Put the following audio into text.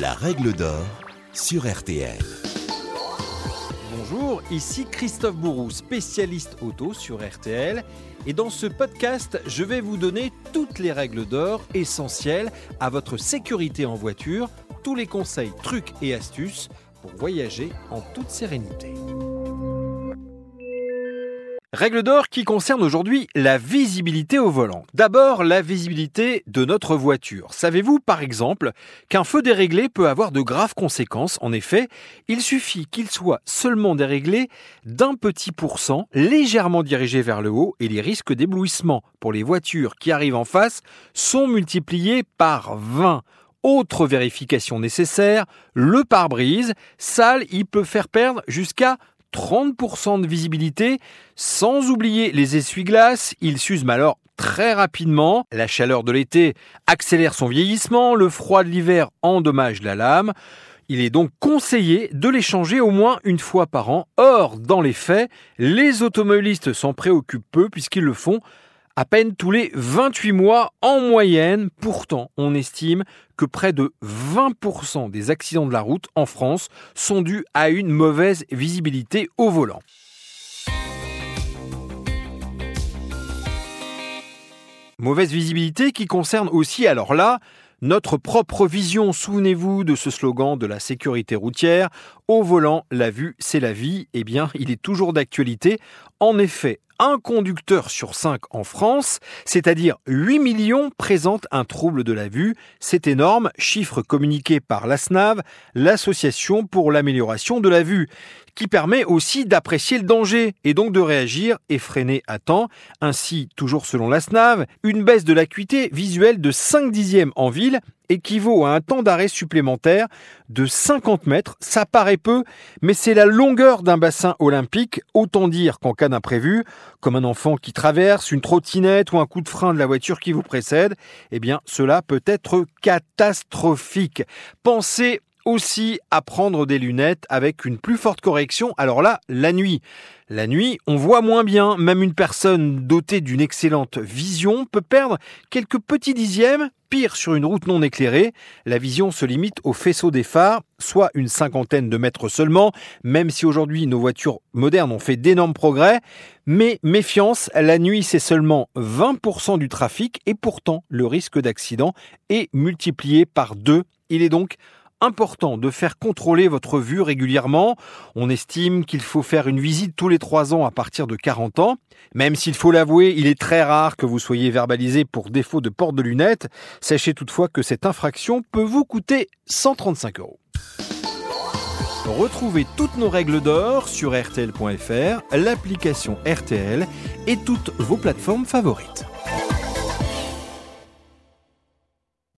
La règle d'or sur RTL. Bonjour, ici Christophe Bourou, spécialiste auto sur RTL. Et dans ce podcast, je vais vous donner toutes les règles d'or essentielles à votre sécurité en voiture, tous les conseils, trucs et astuces pour voyager en toute sérénité. Règle d'or qui concerne aujourd'hui la visibilité au volant. D'abord, la visibilité de notre voiture. Savez-vous, par exemple, qu'un feu déréglé peut avoir de graves conséquences? En effet, il suffit qu'il soit seulement déréglé d'un petit pourcent, légèrement dirigé vers le haut, et les risques d'éblouissement pour les voitures qui arrivent en face sont multipliés par 20. Autre vérification nécessaire, le pare-brise sale, il peut faire perdre jusqu'à 30% de visibilité, sans oublier les essuie-glaces, ils s'usent alors très rapidement, la chaleur de l'été accélère son vieillissement, le froid de l'hiver endommage la lame. Il est donc conseillé de les changer au moins une fois par an. Or, dans les faits, les automobilistes s'en préoccupent peu puisqu'ils le font à peine tous les 28 mois en moyenne. Pourtant, on estime que près de 20% des accidents de la route en France sont dus à une mauvaise visibilité au volant. Mauvaise visibilité qui concerne aussi, alors là, notre propre vision. Souvenez-vous de ce slogan de la sécurité routière. Au volant, la vue, c'est la vie. Eh bien, il est toujours d'actualité. En effet, un conducteur sur cinq en France, c'est-à-dire 8 millions, présente un trouble de la vue. C'est énorme, chiffre communiqué par l'ASNAV, l'Association pour l'amélioration de la vue, qui permet aussi d'apprécier le danger et donc de réagir et freiner à temps. Ainsi, toujours selon l'ASNAV, une baisse de l'acuité visuelle de 5 dixièmes en ville équivaut à un temps d'arrêt supplémentaire de 50 mètres. Ça paraît peu, mais c'est la longueur d'un bassin olympique, autant dire qu'en cas d'imprévu, comme un enfant qui traverse, une trottinette ou un coup de frein de la voiture qui vous précède, eh bien cela peut être catastrophique. Pensez aussi à prendre des lunettes avec une plus forte correction. Alors là, la nuit. La nuit, on voit moins bien. Même une personne dotée d'une excellente vision peut perdre quelques petits dixièmes. Pire sur une route non éclairée, la vision se limite au faisceau des phares, soit une cinquantaine de mètres seulement, même si aujourd'hui nos voitures modernes ont fait d'énormes progrès. Mais méfiance, la nuit c'est seulement 20% du trafic et pourtant le risque d'accident est multiplié par deux. Il est donc important de faire contrôler votre vue régulièrement. On estime qu'il faut faire une visite tous les 3 ans à partir de 40 ans. Même s'il faut l'avouer, il est très rare que vous soyez verbalisé pour défaut de porte de lunettes. Sachez toutefois que cette infraction peut vous coûter 135 euros. Retrouvez toutes nos règles d'or sur rtl.fr, l'application RTL et toutes vos plateformes favorites.